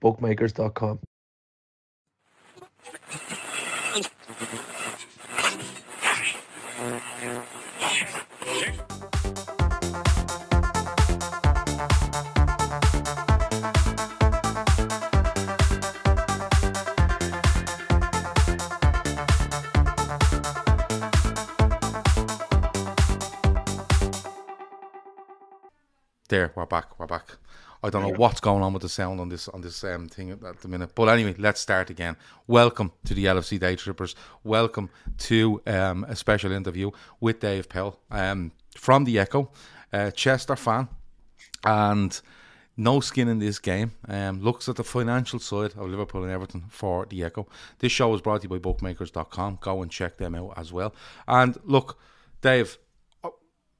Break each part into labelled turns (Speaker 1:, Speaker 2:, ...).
Speaker 1: bookmakers.com.
Speaker 2: There, we're back. We're back. I don't know what's going on with the sound on this on this um, thing at the minute, but anyway, let's start again. Welcome to the LFC Day Trippers. Welcome to um, a special interview with Dave Powell um, from the Echo, uh, Chester fan, and no skin in this game. Um, looks at the financial side of Liverpool and Everton for the Echo. This show is brought to you by Bookmakers.com. Go and check them out as well. And look, Dave,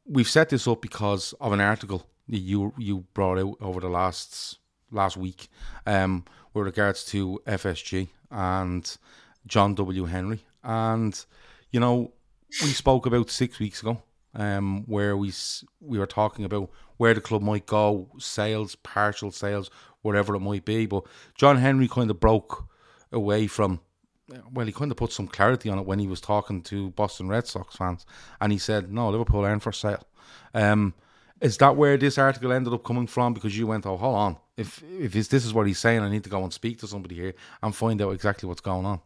Speaker 2: we've set this up because of an article you you brought out over the last last week um, with regards to FSG and John W. Henry. And, you know, we spoke about six weeks ago um, where we we were talking about where the club might go, sales, partial sales, whatever it might be. But John Henry kind of broke away from well, he kind of put some clarity on it when he was talking to Boston Red Sox fans, and he said, "No, Liverpool aren't for sale." Um, is that where this article ended up coming from? Because you went, "Oh, hold on, if if this is what he's saying, I need to go and speak to somebody here and find out exactly what's going on."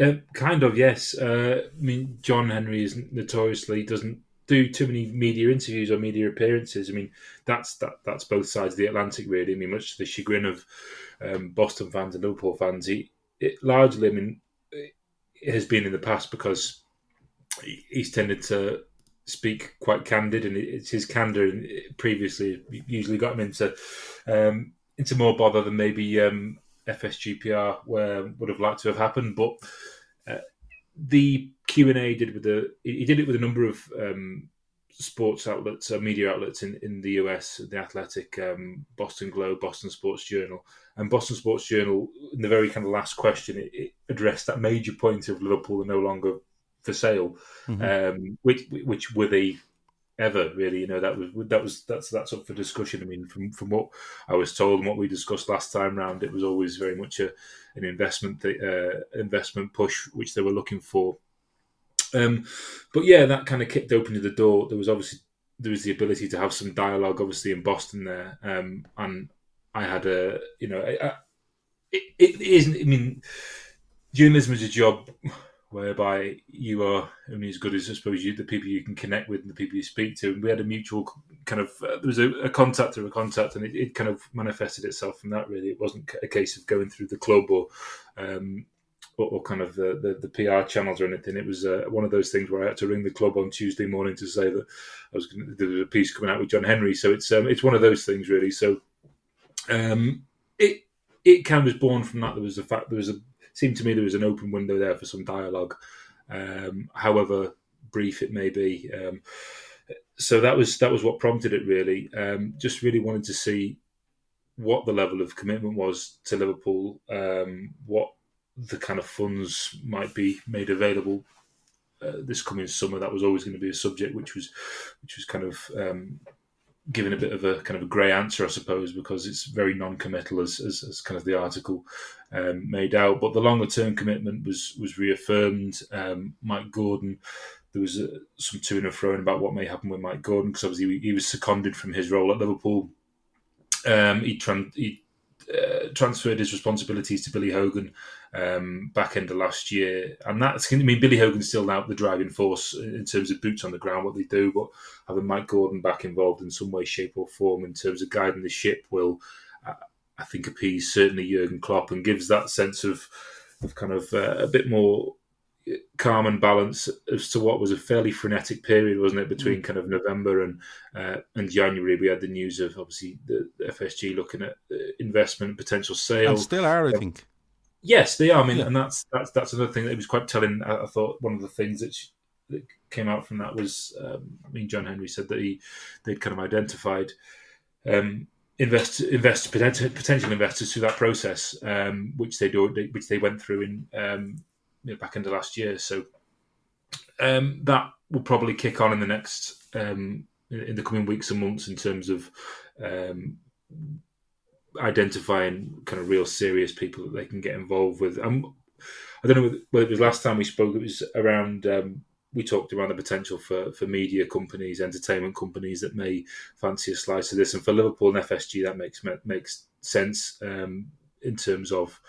Speaker 3: Uh, kind of, yes. Uh, I mean, John Henry is notoriously doesn't do too many media interviews or media appearances. I mean, that's that that's both sides of the Atlantic, really. I mean, much to the chagrin of um, Boston fans and Liverpool fans, he it largely, I mean, it has been in the past because he's tended to speak quite candid, and it's his candor previously usually got him into um, into more bother than maybe um, FSGPR where would have liked to have happened. But uh, the Q and A did with the he did it with a number of um, sports outlets, uh, media outlets in, in the US, the Athletic, um, Boston Globe, Boston Sports Journal, and Boston Sports Journal. In the very kind of last question, it, it addressed that major point of Liverpool are no longer for sale, um, which which were they ever really? You know that was that was that's that's up for discussion. I mean, from from what I was told and what we discussed last time round, it was always very much a an investment uh, investment push which they were looking for. Um, but yeah, that kind of kicked open the door. There was obviously there was the ability to have some dialogue, obviously in Boston there, um, and I had a you know I, I, it, it isn't. I mean, journalism is a job whereby you are only as good as I suppose you the people you can connect with and the people you speak to. And we had a mutual kind of uh, there was a, a contact or a contact, and it, it kind of manifested itself from that. Really, it wasn't a case of going through the club or. Um, or, or kind of the, the, the PR channels or anything. It was uh, one of those things where I had to ring the club on Tuesday morning to say that I was gonna, there was a piece coming out with John Henry. So it's um, it's one of those things really. So um, it it kind of was born from that. There was a fact there was a seemed to me there was an open window there for some dialogue, um, however brief it may be. Um, so that was that was what prompted it really. Um, just really wanted to see what the level of commitment was to Liverpool, um, what the kind of funds might be made available uh, this coming summer. That was always going to be a subject, which was which was kind of um, given a bit of a kind of a grey answer, I suppose, because it's very non-committal, as, as, as kind of the article um, made out. But the longer-term commitment was was reaffirmed. Um, Mike Gordon, there was uh, some to and fro about what may happen with Mike Gordon because obviously he, was seconded from his role at Liverpool. Um, he, he uh, transferred his responsibilities to Billy Hogan um, back end of last year, and that's I mean Billy Hogan's still now the driving force in terms of boots on the ground, what they do, but having Mike Gordon back involved in some way, shape, or form in terms of guiding the ship will, uh, I think, appease certainly Jurgen Klopp and gives that sense of of kind of uh, a bit more calm and balance as to what was a fairly frenetic period, wasn't it, between mm. kind of November and uh, and January? We had the news of obviously the, the FSG looking at uh, investment potential sale.
Speaker 2: And still are, I think.
Speaker 3: Yes, they are. I mean, yeah. and that's that's that's another thing that was quite telling. I, I thought one of the things that, she, that came out from that was, um, I mean, John Henry said that he they'd kind of identified. Um, invest invest potential, potential investors through that process, um, which they do, which they went through in um, you know, back into last year. So um, that will probably kick on in the next um, in the coming weeks and months in terms of um, identifying kind of real serious people that they can get involved with. Um, I don't know whether it was last time we spoke. It was around um, we talked around the potential for, for media companies, entertainment companies that may fancy a slice of this, and for Liverpool and FSG that makes makes sense um, in terms of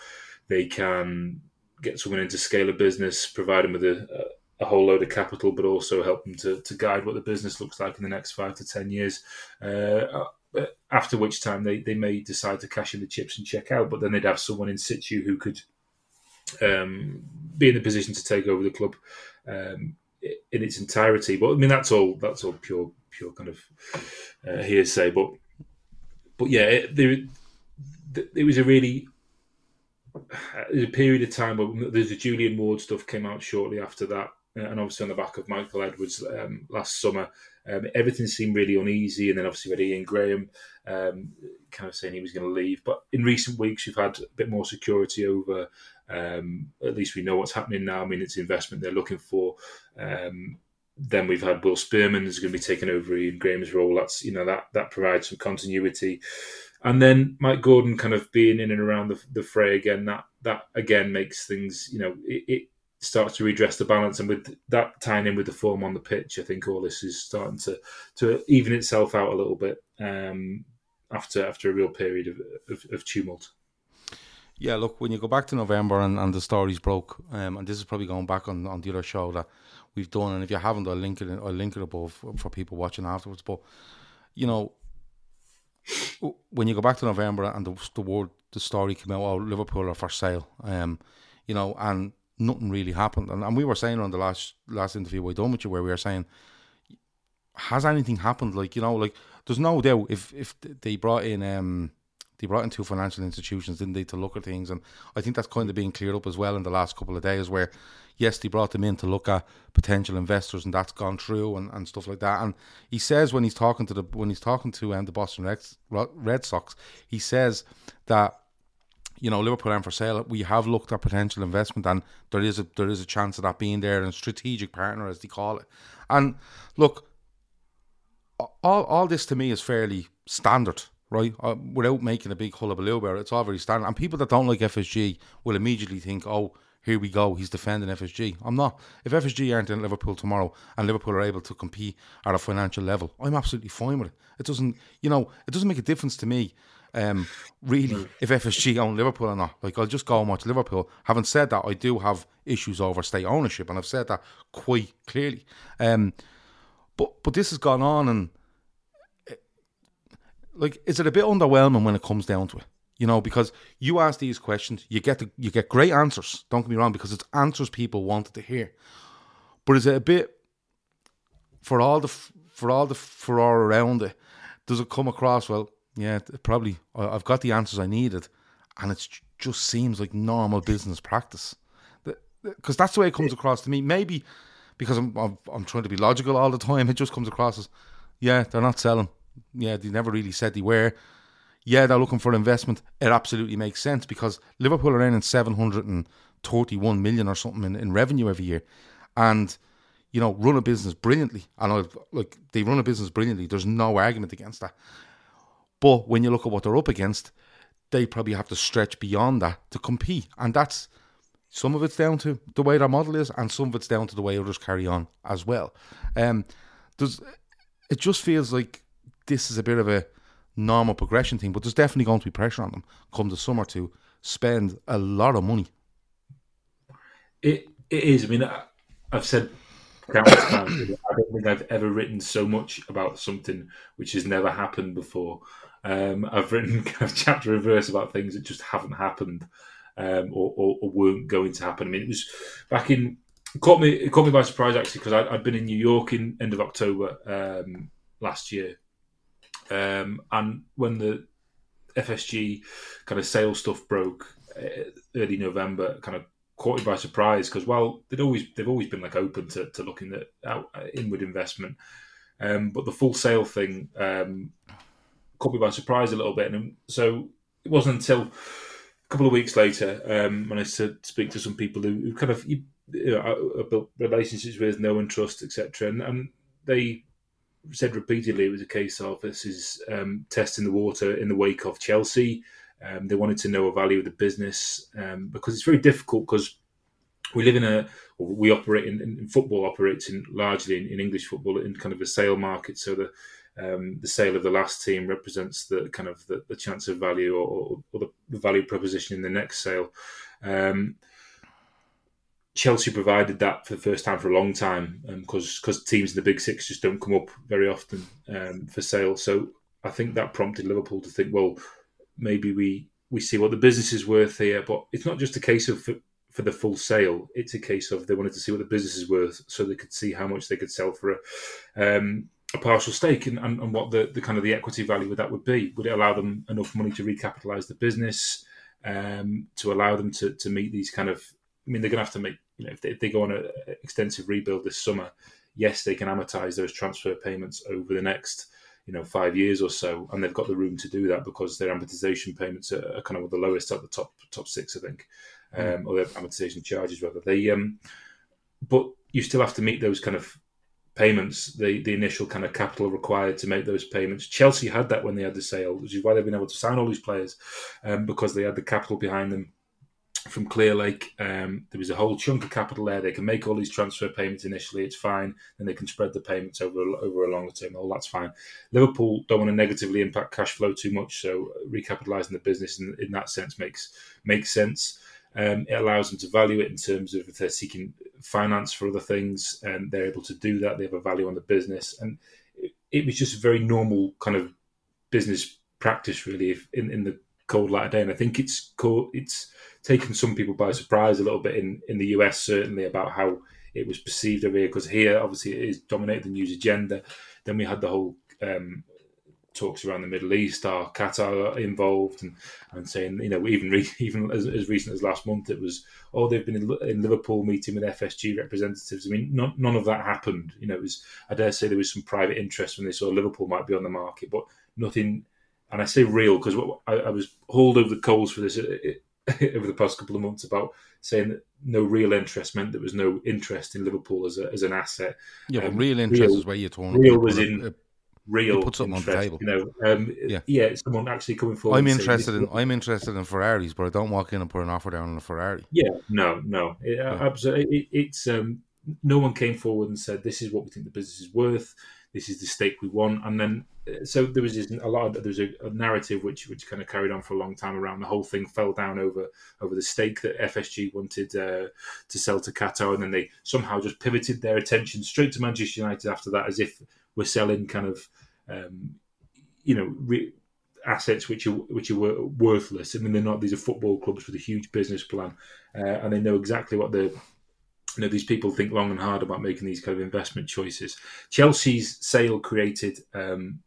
Speaker 3: they can get someone into scale a business, provide them with a, a, whole load of capital, but also help them to, to guide what the business looks like in the next five to ten years. Uh, uh, after which time they, they may decide to cash in the chips and check out, but then they'd have someone in situ who could um, be in the position to take over the club um, in its entirety. But I mean, that's all that's all pure pure kind of uh, hearsay. But but yeah, it, there, it was a really there's a period of time where there's the Julian Ward stuff came out shortly after that, uh, and obviously on the back of Michael Edwards um, last summer, um, everything seemed really uneasy. And then obviously with Ian Graham um, kind of saying he was going to leave. But in recent weeks, we've had a bit more security over. Um, at least we know what's happening now. I mean, it's investment they're looking for. Um, then we've had Will Spearman who's going to be taking over Ian Graham's role. That's you know that that provides some continuity and then Mike Gordon kind of being in and around the, the fray again. That that again makes things you know it, it, starts to redress the balance, and with that tying in with the form on the pitch, I think all this is starting to to even itself out a little bit um, after after a real period of, of, of, tumult.
Speaker 2: Yeah, look, when you go back to November and, and the stories broke, um, and this is probably going back on, on the other show that we've done, and if you haven't, I'll link it. I'll link it above for people watching afterwards. But you know, when you go back to November and the, the word, the story came out, oh, Liverpool are for sale, um, you know, and nothing really happened. And, and we were saying on the last last interview we done with you, where we were saying, has anything happened? Like, you know, like there's no doubt if if they brought in um they brought in two financial institutions, didn't they, to look at things, and I think that's kind of being cleared up as well in the last couple of days, where yes, they brought them in to look at potential investors, and that's gone through and, and stuff like that. And he says when he's talking to the when he's talking to um, the Boston Red, Red Sox, he says that you know Liverpool aren't for sale. We have looked at potential investment, and there is a there is a chance of that being there, and strategic partner as they call it. And look, all all this to me is fairly standard right? Uh, without making a big hullabaloo about it, it's all very standard. And people that don't like FSG will immediately think, oh, here we go, he's defending FSG. I'm not. If FSG aren't in Liverpool tomorrow and Liverpool are able to compete at a financial level, I'm absolutely fine with it. It doesn't, you know, it doesn't make a difference to me. Um, really, if FSG own Liverpool or not, like I'll just go and watch Liverpool. Having said that, I do have issues over state ownership, and I've said that quite clearly. Um, but but this has gone on, and like, is it a bit underwhelming when it comes down to it? You know, because you ask these questions, you get the, you get great answers. Don't get me wrong, because it's answers people wanted to hear. But is it a bit for all the for all the furore around it? Does it come across well? Yeah, probably. I've got the answers I needed, and it just seems like normal business practice. Because that's the way it comes across to me. Maybe because I'm, I'm I'm trying to be logical all the time, it just comes across as, yeah, they're not selling. Yeah, they never really said they were yeah, they're looking for investment. It absolutely makes sense because Liverpool are earning 731 million or something in, in revenue every year. And, you know, run a business brilliantly. And I, like, they run a business brilliantly. There's no argument against that. But when you look at what they're up against, they probably have to stretch beyond that to compete. And that's some of it's down to the way their model is, and some of it's down to the way others carry on as well. Um, there's, it just feels like this is a bit of a normal progression thing, but there's definitely going to be pressure on them come the summer to spend a lot of money.
Speaker 3: It it is. I mean, I, have said countless times. I don't think I've ever written so much about something which has never happened before. Um, I've written kind of chapter and verse about things that just haven't happened um, or, or, or, weren't going to happen. I mean, it was back in it caught me it caught me by surprise actually because I'd, been in New York in end of October um, last year, um, and when the FSG kind of sales stuff broke uh, early November, kind of caught me by surprise because well they'd always they've always been like open to, to looking at out, uh, inward investment, um, but the full sale thing um, caught me by surprise a little bit, and so it wasn't until a couple of weeks later um, when I to speak to some people who, who kind of you, you know, built relationships with, no one trust, etc., and, and they said repeatedly it was a case of this is um, testing the water in the wake of Chelsea. Um, they wanted to know a value of the business um, because it's very difficult because we live in a we operate in, in football operates in largely in, in, English football in kind of a sale market. So the um, the sale of the last team represents the kind of the, the chance of value or, or the, the, value proposition in the next sale. Chelsea provided that for the first time for a long time because um, because teams in the big six just don't come up very often um, for sale. So I think that prompted Liverpool to think, well, maybe we we see what the business is worth here. But it's not just a case of for, for the full sale; it's a case of they wanted to see what the business is worth, so they could see how much they could sell for a. Um, a partial stake and, and, and, what the, the kind of the equity value of that would be. Would it allow them enough money to recapitalize the business, um, to allow them to, to meet these kind of? I mean, they're going to have to make you know, if they, if they go on an extensive rebuild this summer, yes, they can amortize those transfer payments over the next, you know, five years or so, and they've got the room to do that because their amortization payments are, are kind of the lowest at the top top six, I think, mm. um, or their amortization charges rather. They, um, but you still have to meet those kind of payments, the the initial kind of capital required to make those payments. Chelsea had that when they had the sale, which is why they've been able to sign all these players, um, because they had the capital behind them from Clearlake. Um, there was a whole chunk of capital there. They can make all these transfer payments initially. It's fine. Then they can spread the payments over over a longer term. All that's fine. Liverpool don't want to negatively impact cash flow too much, so recapitalising the business in, in that sense makes makes sense. Um, it allows them to value it in terms of if they're seeking finance for other things, and they're able to do that. They have a value on the business, and it, it was just a very normal kind of business practice, really, if, in, in the cold light of day. And I think it's cool. It's taken some people by surprise a little bit in, in the US, certainly about how it was perceived over here. Because here, obviously, it is dominated the news agenda. Then we had the whole um, talks around the Middle East, are Qatar involved, and, and saying, you know, even re- even as, as recent as last month, it was, oh, they've been in, in Liverpool meeting with FSG representatives. I mean, not, none of that happened. You know, it was, I dare say there was some private interest when they saw Liverpool might be on the market, but nothing and I say real because I, I, was hauled over the coals for this uh, over the past couple of months about saying that no real interest meant there was no interest in Liverpool as, a, as an asset.
Speaker 2: Yeah, um, real interest real, is where you're talking.
Speaker 3: Real was in real.
Speaker 2: Put something
Speaker 3: interest,
Speaker 2: on the table.
Speaker 3: You know, um, yeah, yeah. Someone actually coming forward.
Speaker 2: I'm interested in. I'm interested in Ferraris, but I don't walk in and put an offer down on a Ferrari.
Speaker 3: Yeah, no, no. It, yeah. Absolutely, it, it's um, no one came forward and said this is what we think the business is worth. This is the stake we want, and then so there was a lot of there was a, a, narrative which which kind of carried on for a long time around the whole thing fell down over over the stake that FSG wanted uh, to sell to Qatar, and then they somehow just pivoted their attention straight to Manchester United after that, as if we're selling kind of um, you know. Re- assets which are which are worthless. I mean, they're not. These are football clubs with a huge business plan, uh, and they know exactly what the you know, these people think long and hard about making these kind of investment choices. Chelsea's sale created um,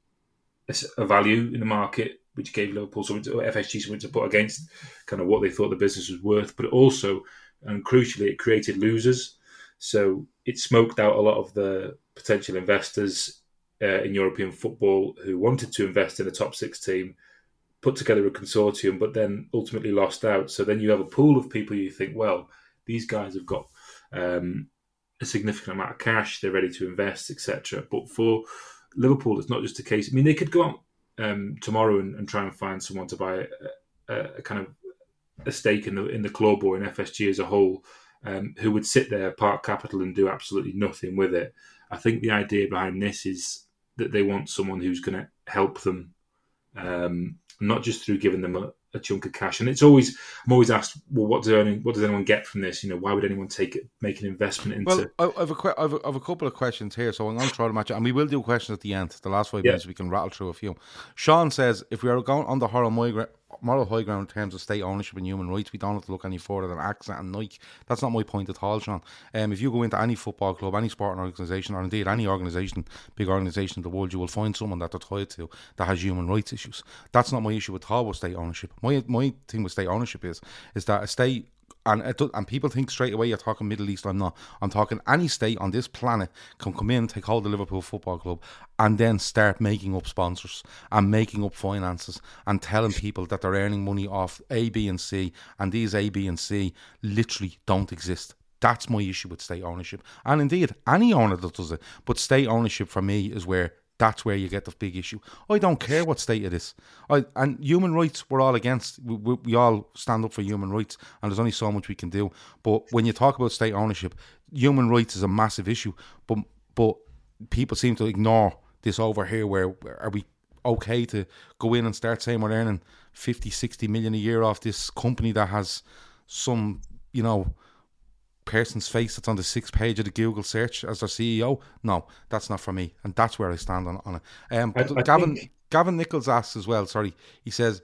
Speaker 3: a value in the market, which gave Liverpool something to, FSG something to put against kind of what they thought the business was worth. But also, and crucially, it created losers. So it smoked out a lot of the potential investors uh, in European football who wanted to invest in a top six team, put together a consortium, but then ultimately lost out. So then you have a pool of people you think, well, these guys have got um, a significant amount of cash, they're ready to invest, etc. But for Liverpool, it's not just a case. I mean, they could go out um, tomorrow and, and, try and find someone to buy a, a, a, kind of a stake in the in the club or in FSG as a whole, um, who would sit there, park capital, and do absolutely nothing with it. I think the idea behind this is that they want someone who's going to help them, um, not just through giving them a, a, chunk of cash. And it's always I'm always asked, well, what does anyone, what does anyone get from this? You know, why would anyone take it, make an investment into?
Speaker 2: Well, I have a, I have a, I have a couple of questions here, so I'm going to try to match it, and we will do questions at the end. The last five yeah. minutes we can rattle through a few. Sean says, if we are going on the horror migrant moral high ground in terms of state ownership and human rights. We don't have to look any further than AXA and Nike. That's not my point at all, Sean. Um, if you go into any football club, any sporting organisation, or indeed any organisation, big organisation in the world, you will find someone that they're tied to that has human rights issues. That's not my issue at all with state ownership. My my thing with state ownership is is that a state and and people think straight away you're talking Middle East. I'm not. I'm talking any state on this planet can come in, take hold of Liverpool Football Club, and then start making up sponsors and making up finances and telling people that they're earning money off A, B, and C, and these A, B, and C literally don't exist. That's my issue with state ownership, and indeed any owner that does it. But state ownership for me is where that's where you get the big issue. I don't care what state it is. I, and human rights, we're all against. We, we, we, all stand up for human rights, and there's only so much we can do. But when you talk about state ownership, human rights is a massive issue. But but people seem to ignore this over here. Where are we okay to go in and start saying we're earning 50, 60 million a year off this company that has some, you know, person's face that's on the sixth page of the Google search as their CEO. No, that's not for me, and that's where I stand on, on it. Um, I, I Gavin think... Gavin Nichols asks as well. Sorry, he says,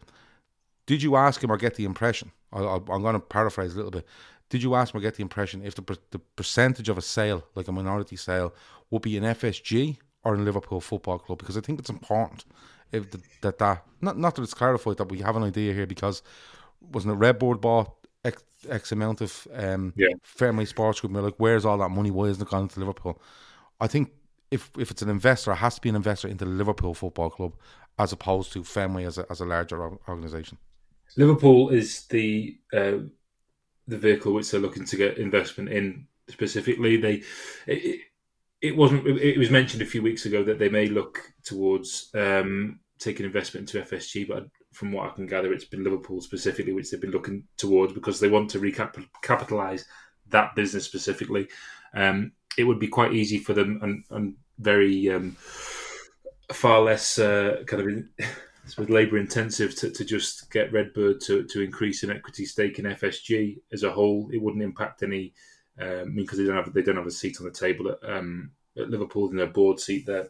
Speaker 2: "Did you ask him or get the impression?" I, am going to paraphrase a little bit. Did you ask him or get the impression if the the percentage of a sale, like a minority sale, would be in FSG or in Liverpool Football Club? Because I think it's important if the, that that not not that it's clarified that we have an idea here because wasn't it Redbird bought X, X amount of um, yeah. Fairmont Sports Group. And we're like, where's all that money? Why isn't it gone to Liverpool? I think if if it's an investor, it has to be an investor into the Liverpool Football Club as opposed to Fenway as a, as a larger organisation.
Speaker 3: Liverpool is the uh, the vehicle which they're looking to get investment in specifically. They it, it wasn't it was mentioned a few weeks ago that they may look towards um, taking investment into FSG, but from what I can gather, it's been Liverpool specifically which they've been looking towards because they want to recapitalize that business specifically. Um, it would be quite easy for them and, and very um, far less uh, kind of in, labour intensive to, to just get Redbird to, to increase an equity stake in FSG as a whole. It wouldn't impact any. Um, because they don't have they don't have a seat on the table at, um, at Liverpool in their board seat there.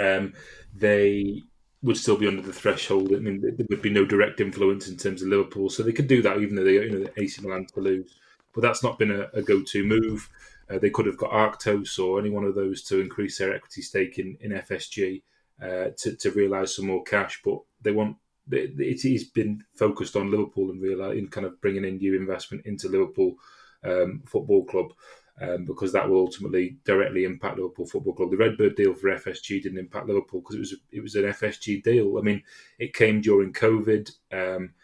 Speaker 3: Um, they would still be under the threshold. I mean, there would be no direct influence in terms of Liverpool, so they could do that even though they you know AC Milan to lose. But that's not been a, a go-to move. Uh, they could have got Arctos or any one of those to increase their equity stake in in FSG uh, to to realise some more cash, but they want. It, has been focused on Liverpool and realize in kind of bringing in new investment into Liverpool um, Football Club um, because that will ultimately directly impact Liverpool Football Club. The Redbird deal for FSG didn't impact Liverpool because it was it was an FSG deal. I mean, it came during COVID. Um,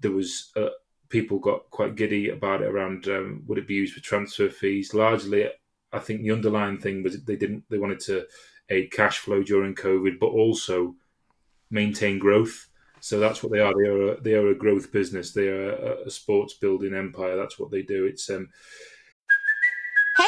Speaker 3: there was uh, people got quite giddy about it around um, would it be used for transfer fees. Largely, I think the underlying thing was they didn't they wanted to aid cash flow during COVID, but also maintain growth. So that's what they are. They are a, they are a growth business. They are a, a sports building empire. That's what they do. It's um,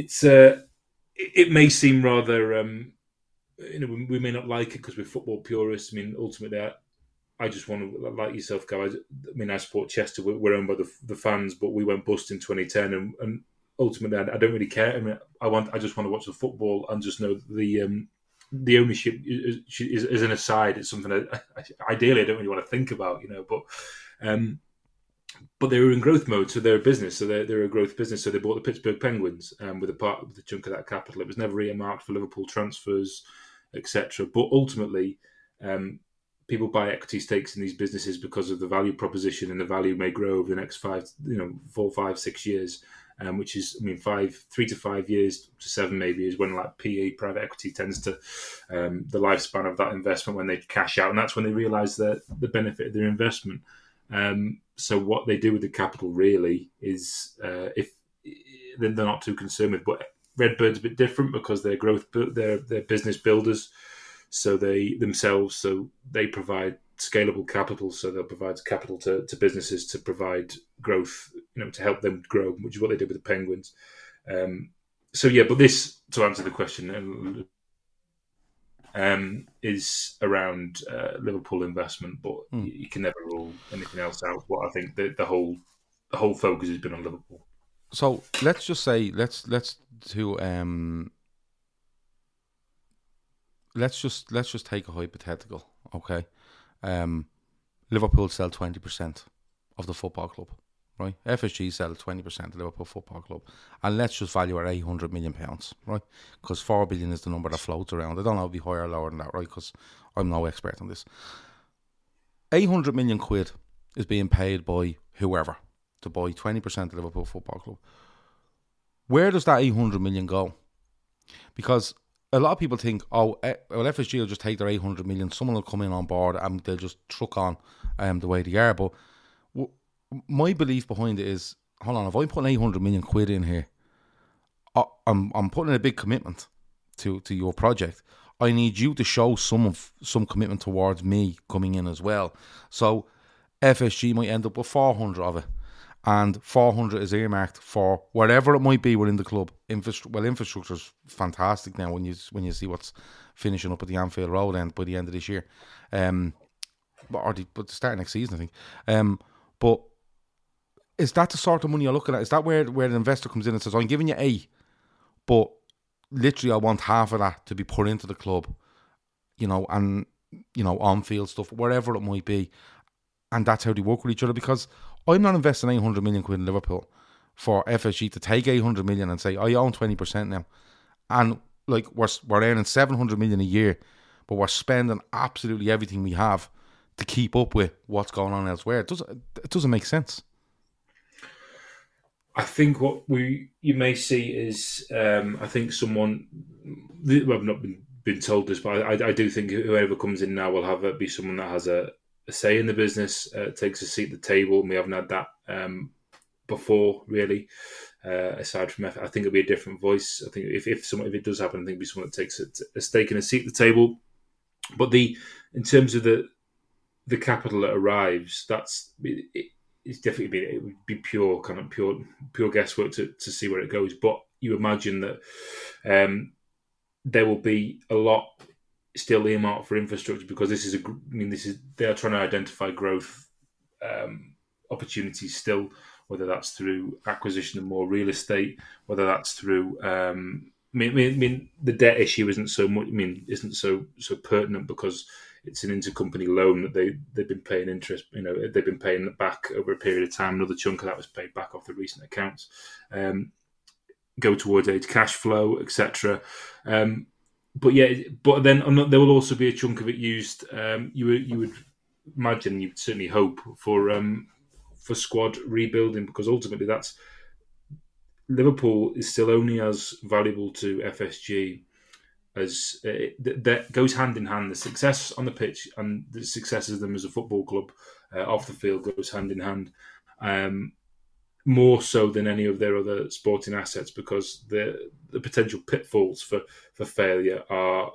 Speaker 3: it's uh, it, may seem rather um, you know we, may not like it because we're football purists. I mean, ultimately, I, I just want to like yourself, guys. I, mean, I support Chester. We're, owned by the, the fans, but we went bust in 2010, and, and ultimately, I, I, don't really care. I mean, I want I just want to watch the football and just know the um, the ownership is, is, is an aside. It's something that ideally I don't really want to think about, you know. But um, but they were in growth mode, so they're a business, so they're, they're a growth business. So they bought the Pittsburgh Penguins um, with a part with a chunk of that capital. It was never earmarked for Liverpool transfers, etc. But ultimately, um, people buy equity stakes in these businesses because of the value proposition, and the value may grow over the next five, you know, four, five, six years. Um, which is, I mean, five, three to five years to seven maybe is when like PE private equity tends to um, the lifespan of that investment when they cash out, and that's when they realise the the benefit of their investment. Um, so what they do with the capital really is uh, if they're not too concerned with, but Redbird's a bit different because they're growth, they're they're business builders, so they themselves, so they provide scalable capital. So they'll provide capital to, to businesses to provide growth, you know, to help them grow, which is what they did with the Penguins. Um, so yeah, but this to answer the question um, is around uh, Liverpool investment, but mm. you can never rule anything else out. What I think the, the whole the whole focus has been on Liverpool.
Speaker 2: So let's just say let's let's do um let's just let's just take a hypothetical, okay? Um, Liverpool sell twenty percent of the football club, right? FSG sell twenty percent of Liverpool Football Club, and let's just value at eight hundred million pounds, right? Because four billion is the number that floats around. I don't know if it'll be higher or lower than that, right? Because I'm no expert on this. Eight hundred million quid is being paid by whoever to buy twenty percent of Liverpool Football Club. Where does that eight hundred million go? Because a lot of people think, oh, eh, well, FSG will just take their 800 million, someone will come in on board and they'll just truck on um, the way they are. But my belief behind it is, hold on, if I'm putting 800 million quid in here, I, I'm, I'm putting in a big commitment to, to your project. I need you to show some of some commitment towards me coming in as well. So FSG might end up with 400 of it and 400 is earmarked for whatever it might be within the club. Infrastru- well, infrastructure is fantastic now when you when you see what's finishing up at the Anfield Road end by the end of this year, um, or the, but the start next season, I think. Um, but is that the sort of money you're looking at? Is that where where the investor comes in and says, "I'm giving you a, but literally I want half of that to be put into the club, you know, and you know on field stuff, wherever it might be." And that's how they work with each other because I'm not investing 800 million quid in Liverpool for FSG to take 800 million and say, I own 20% now. And like we're, we're earning 700 million a year, but we're spending absolutely everything we have to keep up with what's going on elsewhere. It doesn't, it doesn't make sense.
Speaker 3: I think what we you may see is um, I think someone well, I've not been, been told this, but I, I do think whoever comes in now will have a, be someone that has a, a say in the business, uh, takes a seat at the table. And we haven't had that um, before, really. Uh, aside from, I think it'll be a different voice. I think if if, someone, if it does happen, I think it'll be someone that takes a, a stake and a seat at the table. But the in terms of the the capital that arrives, that's it, it's definitely be it would be pure kind of pure pure guesswork to, to see where it goes. But you imagine that um, there will be a lot still earmarked for infrastructure because this is a. I mean, this is they are trying to identify growth um, opportunities still, whether that's through acquisition of more real estate, whether that's through. Um, I mean, I mean, the debt issue isn't so much. I mean, isn't so so pertinent because it's an intercompany loan that they they've been paying interest. You know, they've been paying back over a period of time. Another chunk of that was paid back off the recent accounts. Um, go towards aid cash flow, etc. Um, but yeah, but then there will also be a chunk of it used. Um, you would you would imagine, you'd certainly hope for um, for squad rebuilding because ultimately that's Liverpool is still only as valuable to FSG as uh, that goes hand in hand. The success on the pitch and the success of them as a football club uh, off the field goes hand in hand. Um, more so than any of their other sporting assets because the the potential pitfalls for, for failure are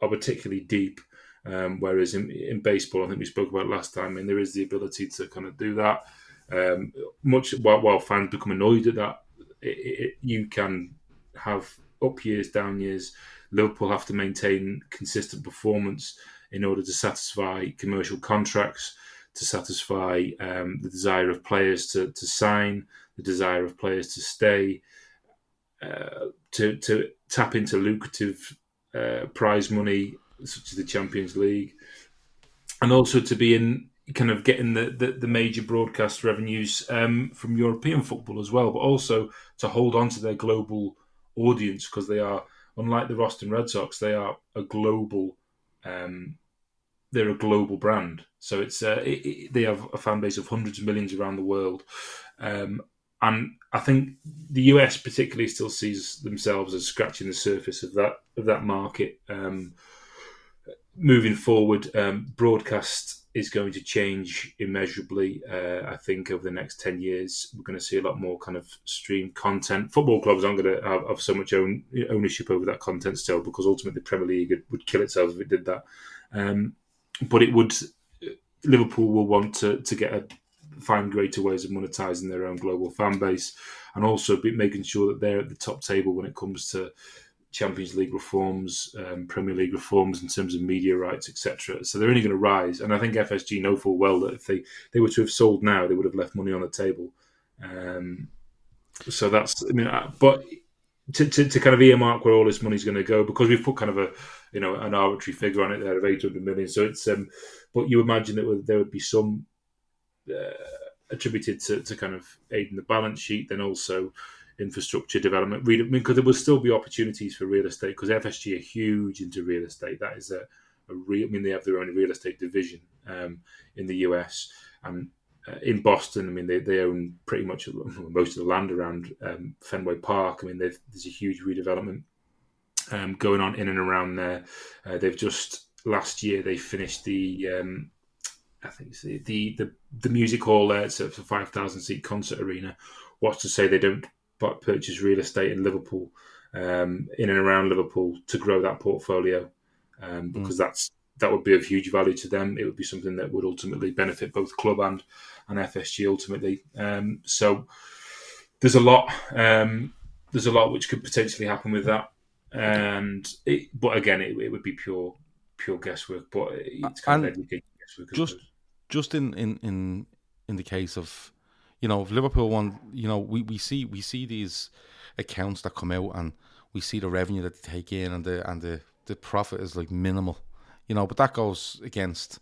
Speaker 3: are particularly deep. Um, whereas in, in baseball, I think we spoke about last time, and there is the ability to kind of do that. Um, much while, while, fans become annoyed at that, it, it, you can have up years, down years. Liverpool have to maintain consistent performance in order to satisfy commercial contracts to satisfy um, the desire of players to, to sign, the desire of players to stay, uh, to to tap into lucrative uh, prize money, such as the Champions League, and also to be in kind of getting the, the, the major broadcast revenues um, from European football as well, but also to hold on to their global audience because they are, unlike the Boston Red Sox, they are a global. Um, they're a global brand, so it's uh, it, it, they have a fan base of hundreds of millions around the world, um, and I think the US particularly still sees themselves as scratching the surface of that of that market. Um, moving forward, um, broadcast is going to change immeasurably. Uh, I think over the next ten years, we're going to see a lot more kind of stream content. Football clubs aren't going to have, have so much own, ownership over that content still, because ultimately the Premier League would kill itself if it did that. Um, but it would. Liverpool will want to to get a find greater ways of monetizing their own global fan base, and also be making sure that they're at the top table when it comes to Champions League reforms, um, Premier League reforms in terms of media rights, etc. So they're only going to rise, and I think FSG know full well that if they they were to have sold now, they would have left money on the table. Um, so that's I mean, uh, but to, to, to, kind of earmark where all this money is going to go because we've put kind of a you know an arbitrary figure on it there of eight hundred million. So it's um, but you imagine that there would be some uh, attributed to, to kind of aiding the balance sheet, then also infrastructure development. I mean, because there will still be opportunities for real estate because FSG are huge into real estate. That is a, a real. I mean, they have their own real estate division um, in the US and uh, in Boston. I mean, they, they own pretty much most of the land around um, Fenway Park. I mean, there's a huge redevelopment um, going on in and around there. Uh, they've just last year they finished the. Um, I think the, the the, the music hall there. It's a five thousand seat concert arena. What's to say they don't purchase real estate in Liverpool, um, in and around Liverpool, to grow that portfolio, um, mm. because mm. that's that would be of huge value to them. It would be something that would ultimately benefit both club and and FSG ultimately. Um, so there's a lot. Um, there's a lot which could potentially happen with that, and it, but again, it, it, would be pure pure guesswork. But it's kind and of guesswork.
Speaker 2: Just just in in in in the case of you know, if Liverpool won, you know, we, we see we see these accounts that come out and we see the revenue that they take in and the and the, the profit is like minimal, you know, but that goes against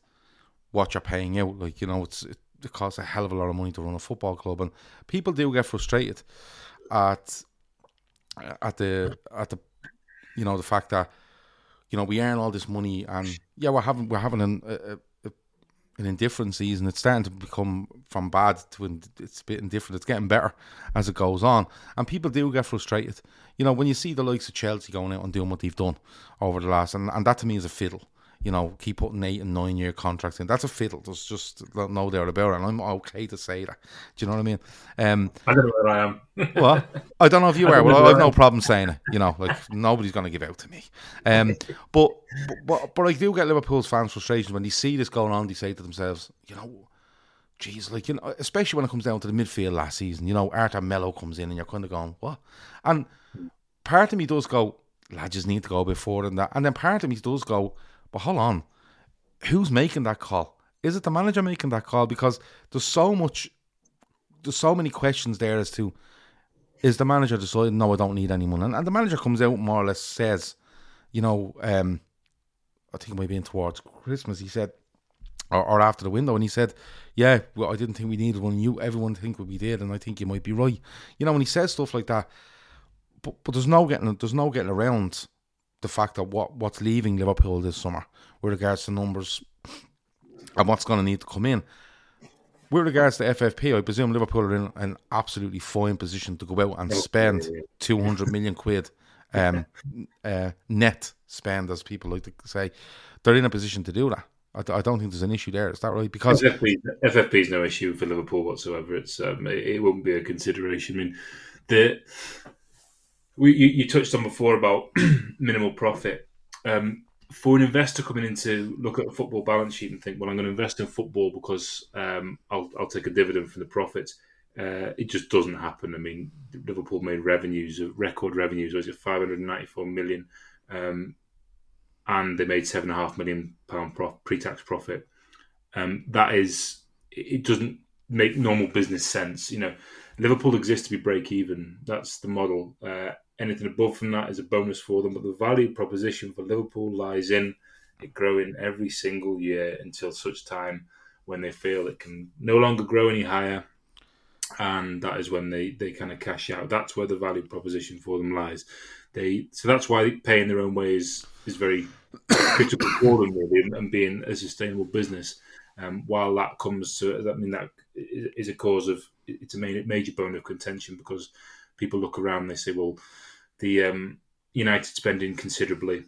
Speaker 2: what you're paying out. Like, you know, it's it, it costs a hell of a lot of money to run a football club and people do get frustrated at at the at the you know the fact that you know we earn all this money and yeah we're having we're having an, a, an indifferent season. It's starting to become from bad to it's a bit indifferent. It's getting better as it goes on, and people do get frustrated. You know, when you see the likes of Chelsea going out and doing what they've done over the last, and, and that to me is a fiddle. You know, keep putting eight and nine year contracts in. That's a fiddle. There's just no doubt about it, and I'm okay to say that. Do you know what I mean? Um,
Speaker 3: I don't know where I am.
Speaker 2: well, I don't know if you are. Well, I have no problem saying it. You know, like nobody's going to give out to me. Um, but, but but I do get Liverpool's fans' frustration when they see this going on. They say to themselves, you know, geez, like you know, especially when it comes down to the midfield last season. You know, Arthur Melo comes in, and you're kind of going, what? And part of me does go, lads, just need to go a bit forward than that. And then part of me does go but hold on, who's making that call? Is it the manager making that call? Because there's so much, there's so many questions there as to is the manager deciding no, I don't need anyone, and, and the manager comes out more or less says, you know, um, I think maybe in towards Christmas, he said, or, or after the window, and he said, yeah, well, I didn't think we needed one. You, everyone think we did, and I think you might be right. You know, when he says stuff like that, but but there's no getting there's no getting around the fact that what what's leaving Liverpool this summer with regards to numbers and what's going to need to come in. With regards to FFP, I presume Liverpool are in an absolutely fine position to go out and spend 200 million quid um, uh, net spend, as people like to say. They're in a position to do that. I, I don't think there's an issue there. Is that right? Because
Speaker 3: FFP, FFP is no issue for Liverpool whatsoever. It's um, it, it won't be a consideration. I mean, the we, you, you, touched on before about minimal profit. Um, for an investor coming in to look at a football balance sheet and think, well, I'm going to invest in football because um, I'll, I'll, take a dividend from the profits. Uh, it just doesn't happen. I mean, Liverpool made revenues, record revenues, was it 594 million, um, and they made seven and a half million pound prof- pre-tax profit. Um, that is, it doesn't make normal business sense. You know, Liverpool exists to be break even. That's the model. Uh, anything above from that is a bonus for them. But the value proposition for Liverpool lies in it growing every single year until such time when they feel it can no longer grow any higher. And that is when they, they kind of cash out. That's where the value proposition for them lies. They so that's why paying their own way is, is very critical for them really, and being a sustainable business. Um, while that comes to, I mean, that is a cause of it's a major bone of contention because people look around and they say, well, the um, United spending considerably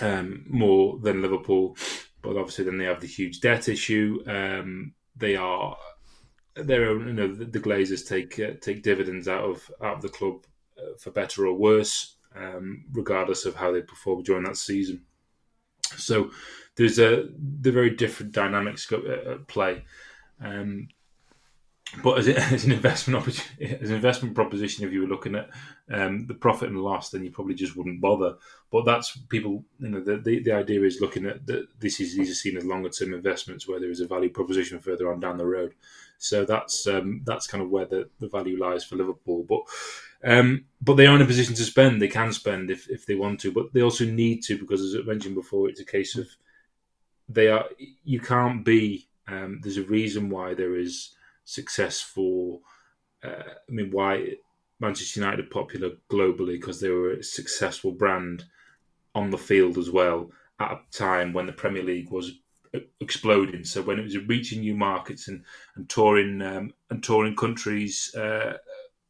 Speaker 3: um, more than Liverpool, but obviously then they have the huge debt issue. Um, they are their own, you know, the, Glazers take uh, take dividends out of out of the club uh, for better or worse, um, regardless of how they perform during that season. So there's a the very different dynamics at play. Um, but as, as, an investment opportunity, as an investment proposition, if you were looking at um, the profit and loss, then you probably just wouldn't bother. But that's people. You know, the the, the idea is looking at that. This is these are seen as longer term investments where there is a value proposition further on down the road. So that's um, that's kind of where the, the value lies for Liverpool. But um, but they are in a position to spend. They can spend if, if they want to, but they also need to because, as I mentioned before, it's a case of they are. You can't be. Um, there's a reason why there is success for. Uh, I mean, why Manchester United are popular globally because they were a successful brand on the field as well at a time when the Premier League was exploding. So when it was reaching new markets and and touring um, and touring countries, uh,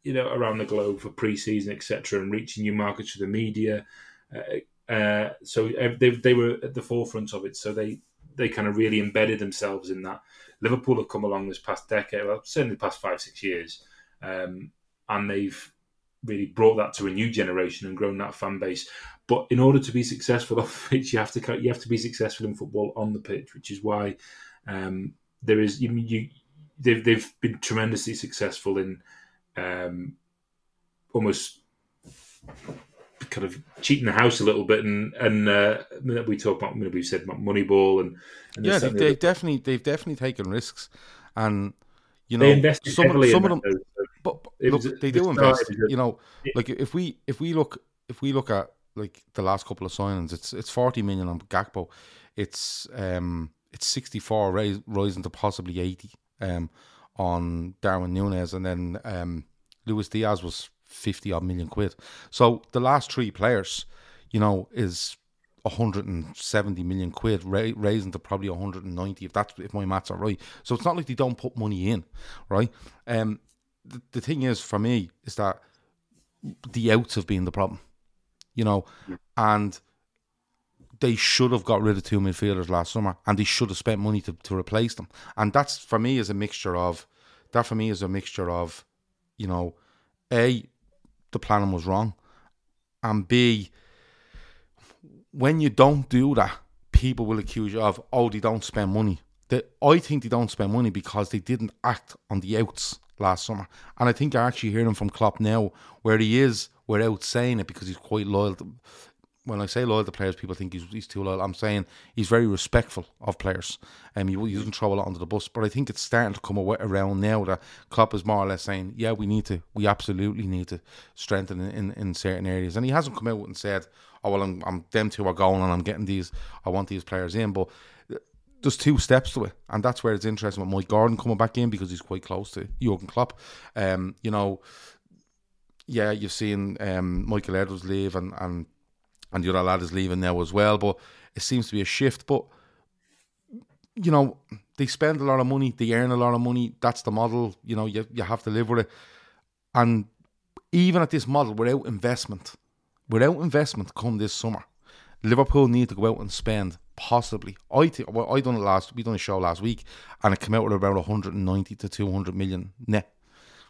Speaker 3: you know, around the globe for pre-season, etc., and reaching new markets for the media. Uh, uh, so they they were at the forefront of it. So they they kind of really embedded themselves in that. Liverpool have come along this past decade, well, certainly the past five six years, um, and they've really brought that to a new generation and grown that fan base. But in order to be successful off the pitch, you have to you have to be successful in football on the pitch, which is why um, there is you, you they've they've been tremendously successful in um, almost kind of cheating the house a little bit, and and uh, we talk about we've said about Moneyball and, and
Speaker 2: yeah, they've, they've definitely they've definitely taken risks, and you know some, of, some of them, look, was, they do invest. You know, like if we if we look if we look at like the last couple of signings, it's it's forty million on Gakpo, it's um it's sixty four rising to possibly eighty um on Darwin Nunez, and then um Luis Diaz was 50 odd million quid. So the last three players, you know, is 170 million quid, ra- raising to probably 190 if that's if my maths are right. So it's not like they don't put money in, right? Um, the, the thing is for me is that the outs have been the problem, you know, and they should have got rid of two midfielders last summer, and they should have spent money to, to replace them. And that's for me is a mixture of that for me is a mixture of, you know, a the planning was wrong, and B, when you don't do that, people will accuse you of oh they don't spend money. They, I think they don't spend money because they didn't act on the outs last summer, and I think I actually hear him from Klopp now, where he is without saying it because he's quite loyal. To, when I say loyal to players, people think he's, he's too loyal. I'm saying he's very respectful of players, and um, he, he doesn't throw a lot under the bus. But I think it's starting to come around now that Klopp is more or less saying, "Yeah, we need to, we absolutely need to strengthen in, in, in certain areas." And he hasn't come out and said, "Oh well, I'm, I'm them two are going, and I'm getting these. I want these players in." But there's two steps to it, and that's where it's interesting with Mike Gordon coming back in because he's quite close to Jurgen Klopp. Um, you know, yeah, you've seen um, Michael Edwards leave, and and and the other lad is leaving now as well. But it seems to be a shift. But you know, they spend a lot of money, they earn a lot of money. That's the model. You know, you you have to live with it. And even at this model, without investment, without investment, come this summer, Liverpool need to go out and spend possibly. I think well, I done it last. We done a show last week, and it came out with about 190 to 200 million net,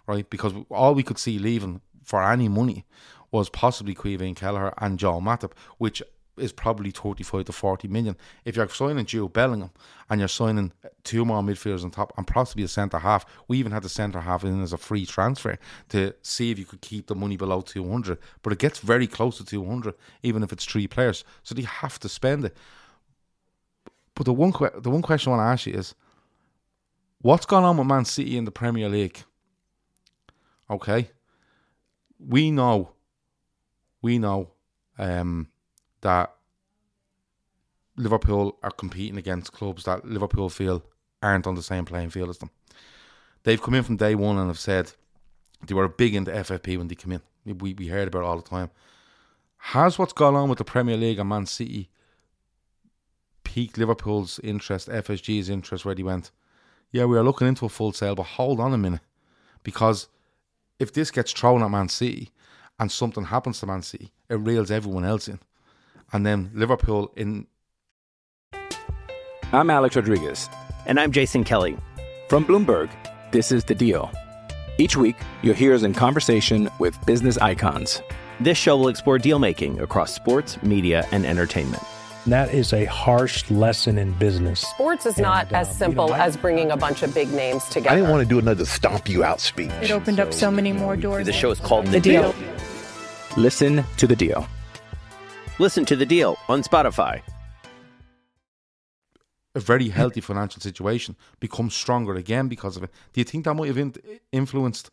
Speaker 2: right? Because all we could see leaving for any money was possibly Caoimhín Kelleher and Joel Matip, which is probably 35 to 40 million. If you're signing Jude Bellingham and you're signing two more midfielders on top and possibly a centre half, we even had the centre half in as a free transfer to see if you could keep the money below 200. But it gets very close to 200, even if it's three players. So they have to spend it. But the one, the one question I want to ask you is What's gone on with Man City in the Premier League? Okay, we know, we know um, that Liverpool are competing against clubs that Liverpool feel aren't on the same playing field as them. They've come in from day one and have said they were big into FFP when they came in. We we heard about it all the time. Has what's gone on with the Premier League and Man City piqued Liverpool's interest, FSG's interest, where they went? Yeah, we are looking into a full sale, but hold on a minute, because if this gets thrown at Man City and something happens to Man City, it reels everyone else in, and then Liverpool in.
Speaker 4: I'm Alex Rodriguez.
Speaker 5: And I'm Jason Kelly.
Speaker 4: From Bloomberg, this is The Deal. Each week, you'll hear us in conversation with business icons.
Speaker 5: This show will explore deal making across sports, media, and entertainment.
Speaker 6: That is a harsh lesson in business.
Speaker 7: Sports is not
Speaker 6: And, uh,
Speaker 7: as simple
Speaker 6: you know, I-
Speaker 7: as bringing a bunch of big names together.
Speaker 8: I didn't want to do another stomp you out speech.
Speaker 9: It opened up so many more doors.
Speaker 5: The show is called
Speaker 9: The Deal.
Speaker 4: Listen to The Deal.
Speaker 5: Listen to the deal on Spotify.
Speaker 2: a very healthy financial situation becomes stronger again because of it. Do you think that might have influenced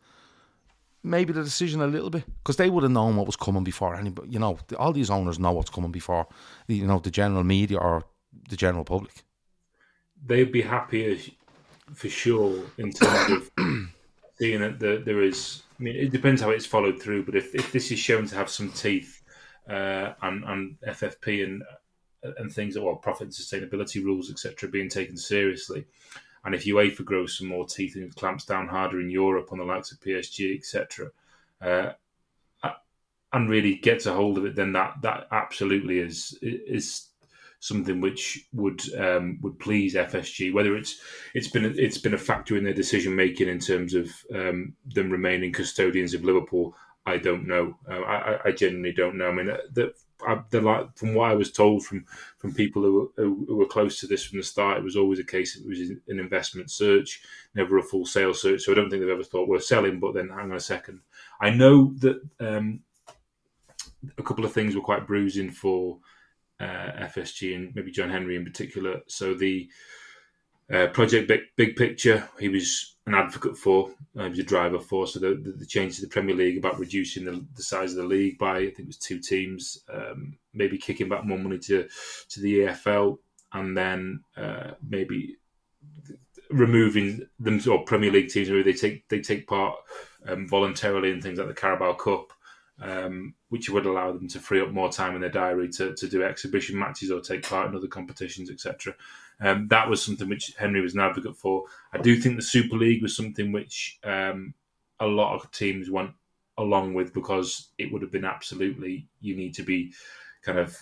Speaker 2: maybe the decision a little bit? Because they would have known what was coming before anybody. You know, all these owners know what's coming before, you know, the general media or the general public.
Speaker 3: they'd be happier for sure in terms of seeing that there, is. I mean, it depends how it's followed through, but if, if this is shown to have some teeth uh, and, and FFP and and things well, profit and sustainability rules, etc., being taken seriously, and if UEFA grows some more teeth and clamps down harder in Europe on the likes of PSG, etc., uh, and really gets a hold of it, then that that absolutely is is something which would um, would please FSG. Whether it's it's been it's been a factor in their decision making in terms of um, them remaining custodians of Liverpool, I don't know. Uh, I, I- genuinely don't know. I mean, uh, the, I, the like from what I was told from from people who, who were close to this from the start, it was always a case it was an investment search, never a full sale search. So I don't think they've ever thought we're selling. But then, hang on a second, I know that um, a couple of things were quite bruising for uh, FSG and maybe John Henry in particular. So the uh, project big, big picture, he was an advocate for, uh, he was a driver for. So the, the, the change to the Premier League about reducing the, the size of the league by I think it was two teams, um, maybe kicking back more money to to the EFL, and then uh, maybe removing them or Premier League teams where they take they take part um, voluntarily in things like the Carabao Cup, um, which would allow them to free up more time in their diary to, to do exhibition matches or take part in other competitions, etc. Um, that was something which Henry was an advocate for. I do think the Super League was something which um, a lot of teams went along with because it would have been absolutely you need to be kind of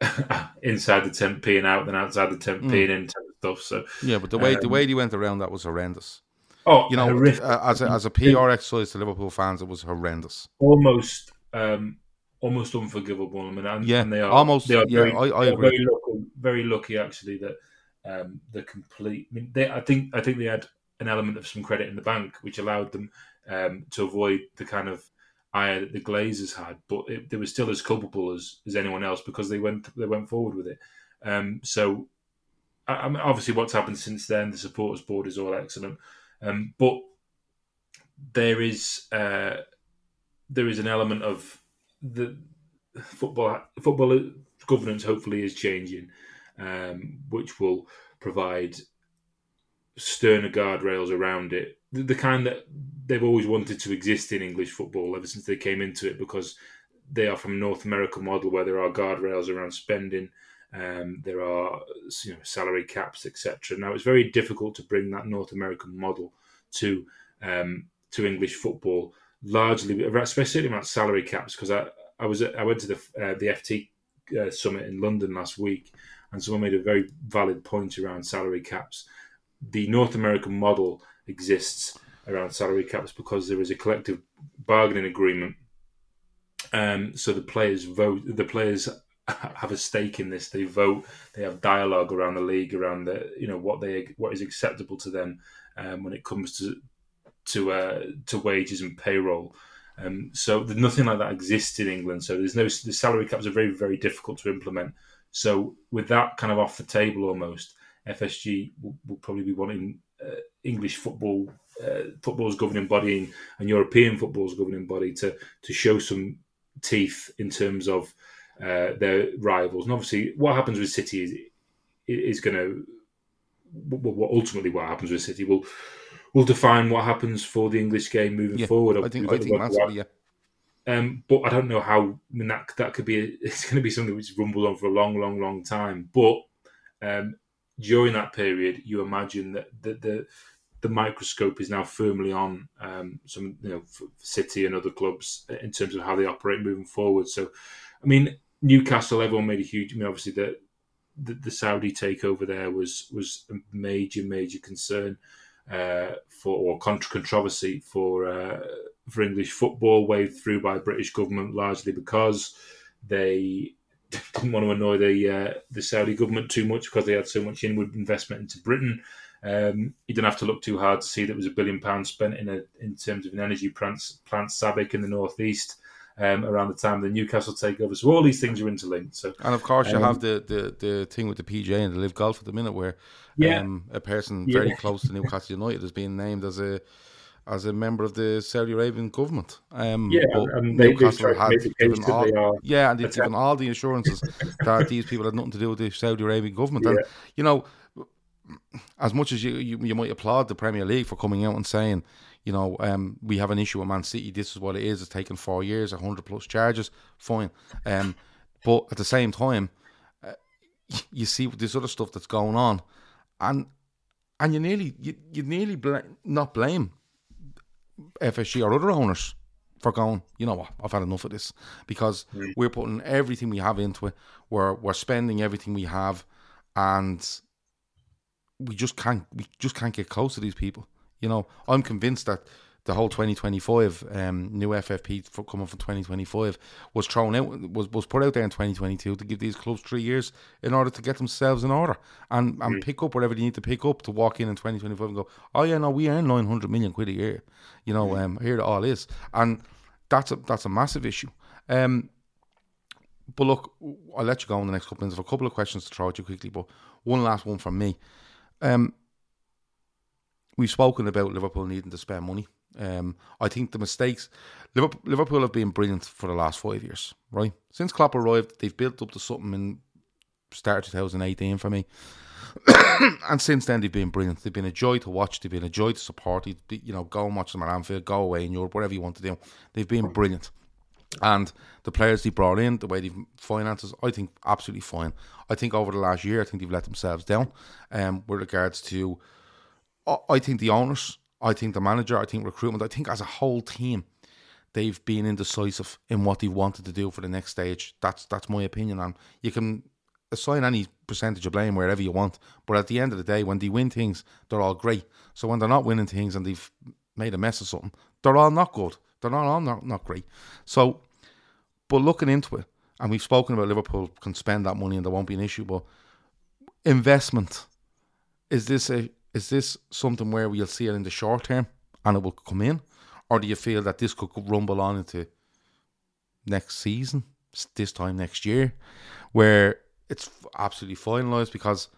Speaker 3: inside the 10p and out than outside the 10p
Speaker 2: Mm.
Speaker 3: and in type of stuff. So
Speaker 2: Yeah, but the way the
Speaker 3: um,
Speaker 2: way they went around that was horrendous.
Speaker 3: Oh,
Speaker 2: you know,
Speaker 3: horrific.
Speaker 2: uh, as a, as a PR exercise to Liverpool fans, it was horrendous.
Speaker 3: almost um, almost unforgivable. I mean, and,
Speaker 2: Yeah,
Speaker 3: and they are
Speaker 2: almost,
Speaker 3: They are
Speaker 2: yeah,
Speaker 3: very,
Speaker 2: I- I agree.
Speaker 3: Very lucky, very lucky actually that um, the complete. I mean, they, I think I think they had an element of some credit in the bank, which allowed them um, to avoid the kind of ire that the Glazers had, but it, they were still as culpable as, as anyone else because they went they went forward with it. Um, so, I, I mean, obviously, what's happened since then, the supporters board is all excellent, um, but there is uh, there is an element of the football football governance hopefully is changing, um, which will provide sterner guardrails around it, the, the kind that they've always wanted to exist in English football ever since they came into it, because they are from North American model where there are guardrails around spending. Um, there are you know salary caps, etc. Now it's very difficult to bring that North American model to um, to English football, largely, especially about salary caps. Because I, I was I went to the uh, the FT uh, summit in London last week, and someone made a very valid point around salary caps. The North American model exists around salary caps because there is a collective bargaining agreement. Um, so the players vote. The players have a stake in this. They vote. They have dialogue around the league, around the you know what they what is acceptable to them um, when it comes to to uh, to wages and payroll. Um, so nothing like that exists in England. So there's no the salary caps are very very difficult to implement. So with that kind of off the table almost, FSG will, will probably be wanting uh, English football, uh, football's governing body and, European football's governing body to to show some teeth in terms of uh, their rivals. And obviously, what happens with City is is going to ultimately what happens with City will will define what happens for the English game moving
Speaker 2: Yeah,
Speaker 3: forward.
Speaker 2: I think I think massively, yeah.
Speaker 3: Um, but I don't know how. I mean, that that could be. A, it's going to be something which rumbles on for a long, long, long time. But um, during that period, you imagine that the, the the microscope is now firmly on um, some, you know, City and other clubs in terms of how they operate moving forward. So, I mean, Newcastle, everyone made a huge. I mean, obviously the the, the Saudi takeover there was was a major, major concern uh, for or controversy for uh, for English football, waved through by British government largely because they didn't want to annoy the uh, the Saudi government too much because they had so much inward investment into Britain. Um, you didn't have to look too hard to see that was a billion pounds spent in a in terms of an energy plant, plant Sabic in the northeast um, around the time the Newcastle takeover. So all these things are interlinked. So
Speaker 2: And of course, you
Speaker 3: um,
Speaker 2: have the, the, the thing with the PGA and the LIV Golf at the minute, where
Speaker 3: Yeah.
Speaker 2: um, a person
Speaker 3: Yeah.
Speaker 2: very close to Newcastle United is being named as a as a member of the Saudi Arabian government. Um,
Speaker 3: Yeah, and they-
Speaker 2: Newcastle had
Speaker 3: make the case
Speaker 2: given all, yeah, and they've given all the assurances that these people had nothing to do with the Saudi Arabian government. And you know, as much as you, you you might applaud the Premier League for coming out and saying, you know, um, we have an issue with Man City. This is what it is. It's taken four years, hundred plus charges. Fine, um, but at the same time, uh, you see this other stuff that's going on, and and you nearly you, you nearly bla- not blame FSG or other owners for going, you know what, I've had enough of this because we're putting everything we have into it. We're we're spending everything we have, and we just can't we just can't get close to these people. You know, I'm convinced that the whole 2025 um, new FFP for coming from 2025 was thrown out was was put out there in 2022 to give these clubs three years in order to get themselves in order and and pick up whatever they need to pick up to walk in in 2025 and go, oh yeah, no, we earn 900 million quid a year. You know, um, here it all is, and that's a that's a massive issue. Um, but look, I'll let you go in the next couple of minutes. I have a couple of questions to throw at you quickly, but one last one from me. Um, we've spoken about Liverpool needing to spend money. Um, I think the mistakes Liverpool, have been brilliant for the last five years, right? Since Klopp arrived, they've built up to something in start of 2018 for me. and since then, they've been brilliant. They've been a joy to watch. They've been a joy to support. You you know, go and watch them at Anfield, go away in Europe, whatever you want to do. They've been brilliant. And the players they brought in, the way they've finances, I think absolutely fine. I think over the last year, I think they've let themselves down um, with regards to, I- think the owners, I think the manager, I think recruitment, I think as a whole team, they've been indecisive in what they wanted to do for the next stage. That's that's my opinion. And you can assign any percentage of blame wherever you want, but at the end of the day, when they win things, they're all great. So when they're not winning things and they've made a mess of something, they're all not good. They're not all not, not great. So, but looking into it, and we've spoken about Liverpool can spend that money and there won't be an issue, but investment is this a is this something where we'll see it in the short term and it will come in, or do you feel that this could rumble on into next season, this time next year, where it's absolutely finalised because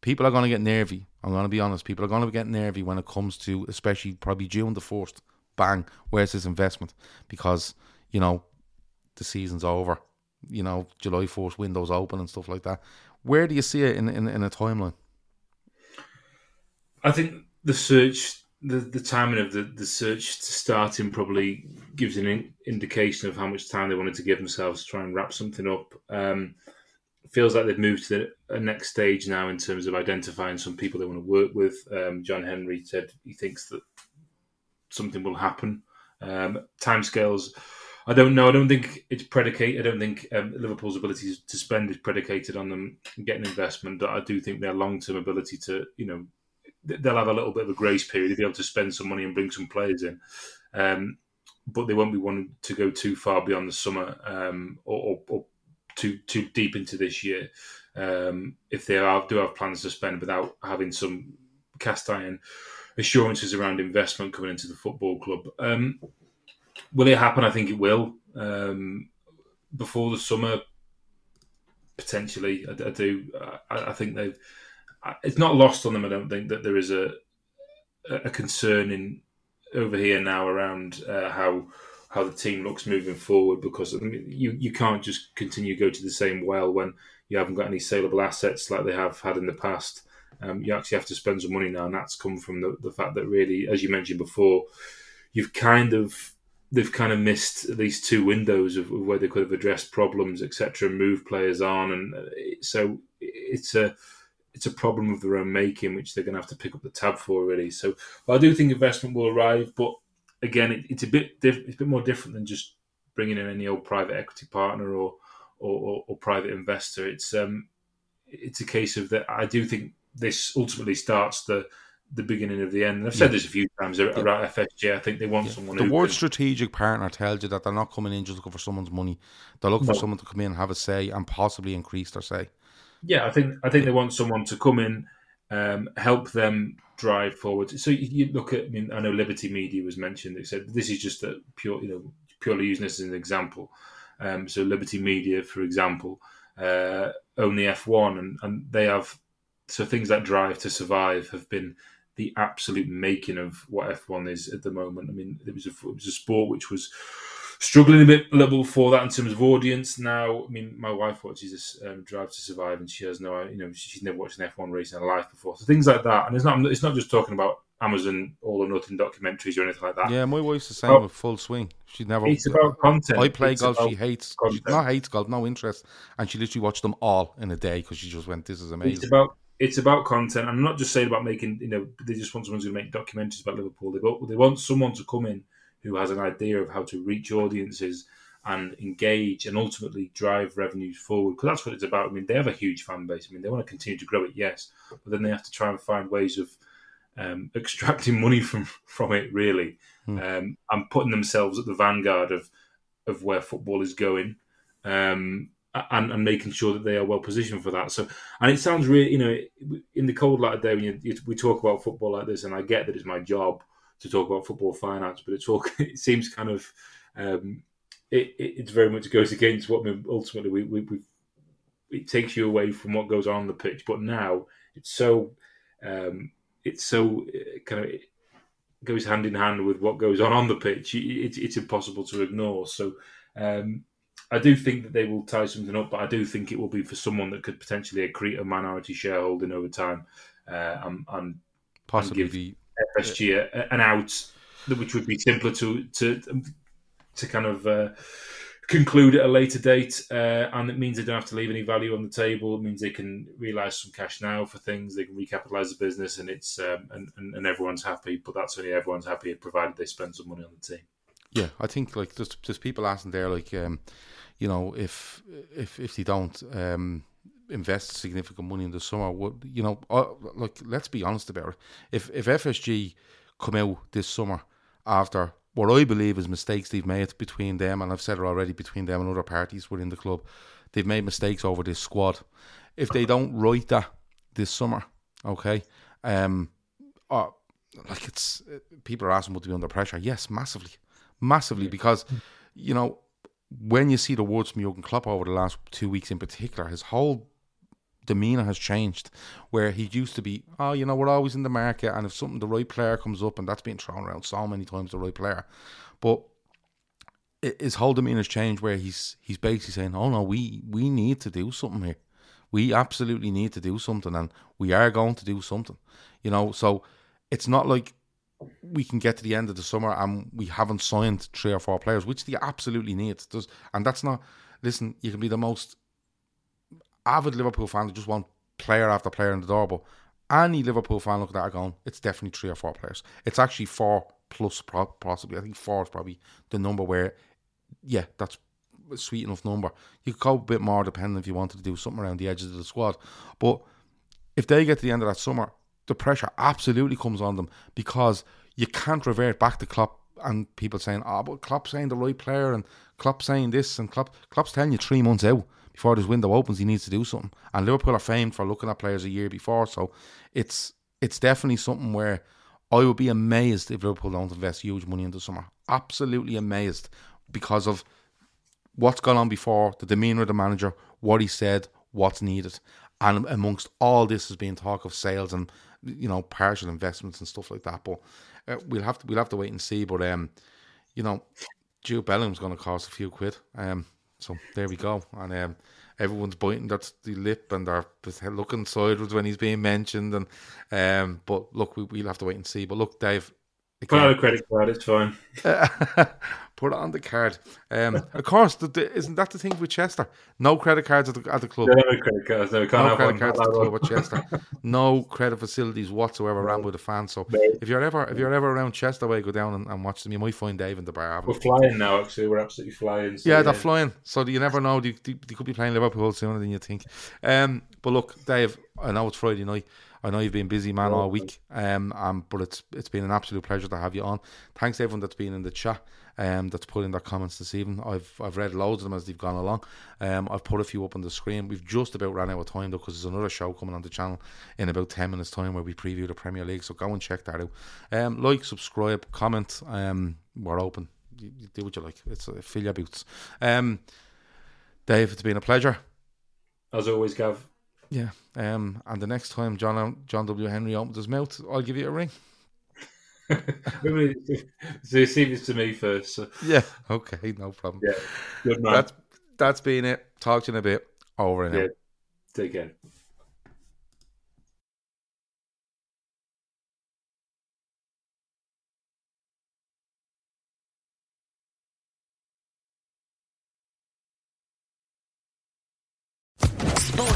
Speaker 2: people are going to get nervy. I'm going to be honest. People are going to get nervy when it comes to, especially probably June the first. Bang! Where's this investment? Because you know the season's over. You know July 4th, windows open and stuff like that. Where do you see it in in, in a timeline?
Speaker 3: I think the search, the, the timing of the, the search to start starting probably gives an in, indication of how much time they wanted to give themselves to try and wrap something up. Um, feels like they've moved to the a next stage now in terms of identifying some people they want to work with. Um, John Henry said he thinks that something will happen. Um, timescales, I don't know. I don't think it's predicated. I don't think um, Liverpool's ability to spend is predicated on them getting investment. But I do think their long term ability to, you know, they'll have a little bit of a grace period to be able to spend some money and bring some players in. Um, but they won't be wanting to go too far beyond the summer um, or, or, or too too deep into this year. Um, if they do have plans to spend without having some cast iron assurances around investment coming into the football club. Um, will it happen? I think it will. Um, before the summer, potentially, I, I do. I, I think they've. It's not lost on them. I don't think that there is a a, concern in over here now around uh, how how the team looks moving forward because I mean, you you can't just continue to go to the same well when you haven't got any saleable assets like they have had in the past. Um, you actually have to spend some money now, and that's come from the, the fact that really, as you mentioned before, you've kind of they've kind of missed at least two windows of, where they could have addressed problems, etc., and move players on, and uh, so it's a it's a problem of their own making, which they're going to have to pick up the tab for really. So well, I do think investment will arrive, but again, it, it's a bit diff- it's a bit more different than just bringing in any old private equity partner or or, or, or private investor. It's um it's a case of that. I do think this ultimately starts the the beginning of the end. And I've said
Speaker 2: Yeah.
Speaker 3: this a few times about FSG. I think they want someone
Speaker 2: The word
Speaker 3: can-
Speaker 2: strategic partner tells you that they're not coming in just looking for someone's money. They're looking
Speaker 3: No.
Speaker 2: for someone to come in and have a say and possibly increase their say.
Speaker 3: Yeah, I think I think they want someone to come in, um, help them drive forward. So you, you look at, I mean, I know Liberty Media was mentioned. They said this is just a pure, you know, purely using this as an example. Um, so Liberty Media, for example, uh, own the F1, and, and they have so things like Drive to Survive have been the absolute making of what F1 is at the moment. I mean, it was a it was a sport which was struggling a bit a little for that in terms of audience. Now, I mean, my wife watches this um, Drive to Survive, and she has no, you know, she's never watched an F1 race in her life before. So things like that, and it's not it's not just talking about Amazon All or Nothing documentaries or anything like that.
Speaker 2: Yeah, my wife's the same with full swing. She never.
Speaker 3: it's about content.
Speaker 2: I play
Speaker 3: It's
Speaker 2: golf. She hates. She not hates golf. No interest. And she literally watched them all in a day because she just went, "This is amazing."
Speaker 3: It's about it's about content. I'm not just saying about making. You know, they just want someone to make documentaries about Liverpool. They they want someone to come in who has an idea of how to reach audiences and engage and ultimately drive revenues forward. Because that's what it's about. I mean, they have a huge fan base. I mean, they want to continue to grow it, yes, but then they have to try and find ways of um, extracting money from from it, really, um, and putting themselves at the vanguard of of where football is going. Um, and, and making sure that they are well positioned for that. So, and it sounds really, you know, in the cold light of day when you, you, we talk about football like this, and I get that it's my job to talk about football finance, but it's all, it seems kind of, um, it, it, very much goes against what ultimately we, we, we, it takes you away from what goes on, on the pitch. But now it's so, um, it's so uh, kind of, it goes hand in hand with what goes on on the pitch. It, it's it's impossible to ignore. So, um, I do think that they will tie something up, but I do think it will be for someone that could potentially accrete a minority shareholding over time, uh, and, and
Speaker 2: Possibly
Speaker 3: and give
Speaker 2: be-
Speaker 3: FSG a, an out, which would be simpler to to to kind of uh, conclude at a later date, uh, and it means they don't have to leave any value on the table. It means they can realise some cash now for things. They can recapitalise the business, and it's um, and, and and everyone's happy. But that's only everyone's happy provided they spend some money on the team.
Speaker 2: Yeah, I think like there's there's people asking there like, um, you know, if if if they don't um, invest significant money in the summer, what you know, uh, like let's be honest about it. If if FSG come out this summer after what I believe is mistakes they've made between them, and I've said it already between them and other parties within the club, they've made mistakes over this squad. If they don't right that this summer, okay, um, uh, like it's people are asking would they be under pressure? Yes, massively, massively, because you know when you see the words from Jurgen Klopp over the last two weeks in particular, his whole demeanor has changed. Where he used to be, oh, you know, we're always in the market, and if something the right player comes up, and that's been thrown around so many times, the right player, but his whole demeanour has changed. Where he's he's basically saying, oh no, we we need to do something here. We absolutely need to do something, and we are going to do something. You know, so it's not like we can get to the end of the summer and we haven't signed three or four players, which they absolutely need. Does and that's not. Listen, you can be the most avid Liverpool fan that just want player after player in the door, but any Liverpool fan looking at that going, it's definitely three or four players. It's actually four plus, possibly. I think four is probably the number where, yeah, that's a sweet enough number. You could go a bit more depending if you wanted to do something around the edges of the squad, but if they get to the end of that summer, the pressure absolutely comes on them because you can't revert back to Klopp and people saying, "Oh, but Klopp's saying the right player and Klopp saying this and Klopp Klopp's telling you three months out before this window opens he needs to do something." And Liverpool are famed for looking at players a year before, so it's it's definitely something where I would be amazed if Liverpool don't invest huge money in the summer. Absolutely amazed because of what's gone on before, the demeanour of the manager, what he said, what's needed. And amongst all this has been talk of sales and you know, partial investments and stuff like that. But uh, we'll have to we'll have to wait and see. But um, you know, Jude Bellingham's going to cost a few quid. Um, so there we go. And um, everyone's biting that's the lip and they're looking sideways when he's being mentioned. And um, but look, we, we'll have to wait and see. But look, Dave.
Speaker 3: Put out a credit card, it's fine.
Speaker 2: Put it on the card. Um, of course, the, the, isn't that the thing with Chester? No credit cards at the, at the club.
Speaker 3: No credit cards. No, can't
Speaker 2: no
Speaker 3: have
Speaker 2: credit cards at the club at Chester. no credit facilities whatsoever around with the fans. So if you're ever if you're ever around Chester way, go down and, and watch them. You might find Dave in the bar.
Speaker 3: We're flying now. Actually, we're absolutely flying. So
Speaker 2: yeah, they're flying. So you never know. They, they, they could be playing Liverpool sooner than you think. Um, but look, Dave, I know it's Friday night. I know you've been busy man all week, um, um, but it's it's been an absolute pleasure to have you on. Thanks everyone that's been in the chat, um, that's put in their comments this evening. I've I've read loads of them as they've gone along. Um, I've put a few up on the screen. We've just about ran out of time though, because there's another show coming on the channel in about ten minutes' time where we preview the Premier League. So go and check that out. Um, like, subscribe, comment. Um, we're open. You, you do what you like. It's uh, fill your boots. Um, Dave, it's been a pleasure.
Speaker 3: As always, Gav.
Speaker 2: Yeah. Um, and the next time John John W. Henry opens his mouth, I'll give you a ring.
Speaker 3: so you see this to me first. So.
Speaker 2: Yeah. Okay. No problem.
Speaker 3: Yeah. Good man.
Speaker 2: That's that's been it. Talk to you in a bit. Over and
Speaker 3: yeah.
Speaker 2: out.
Speaker 3: Take care.
Speaker 10: Sports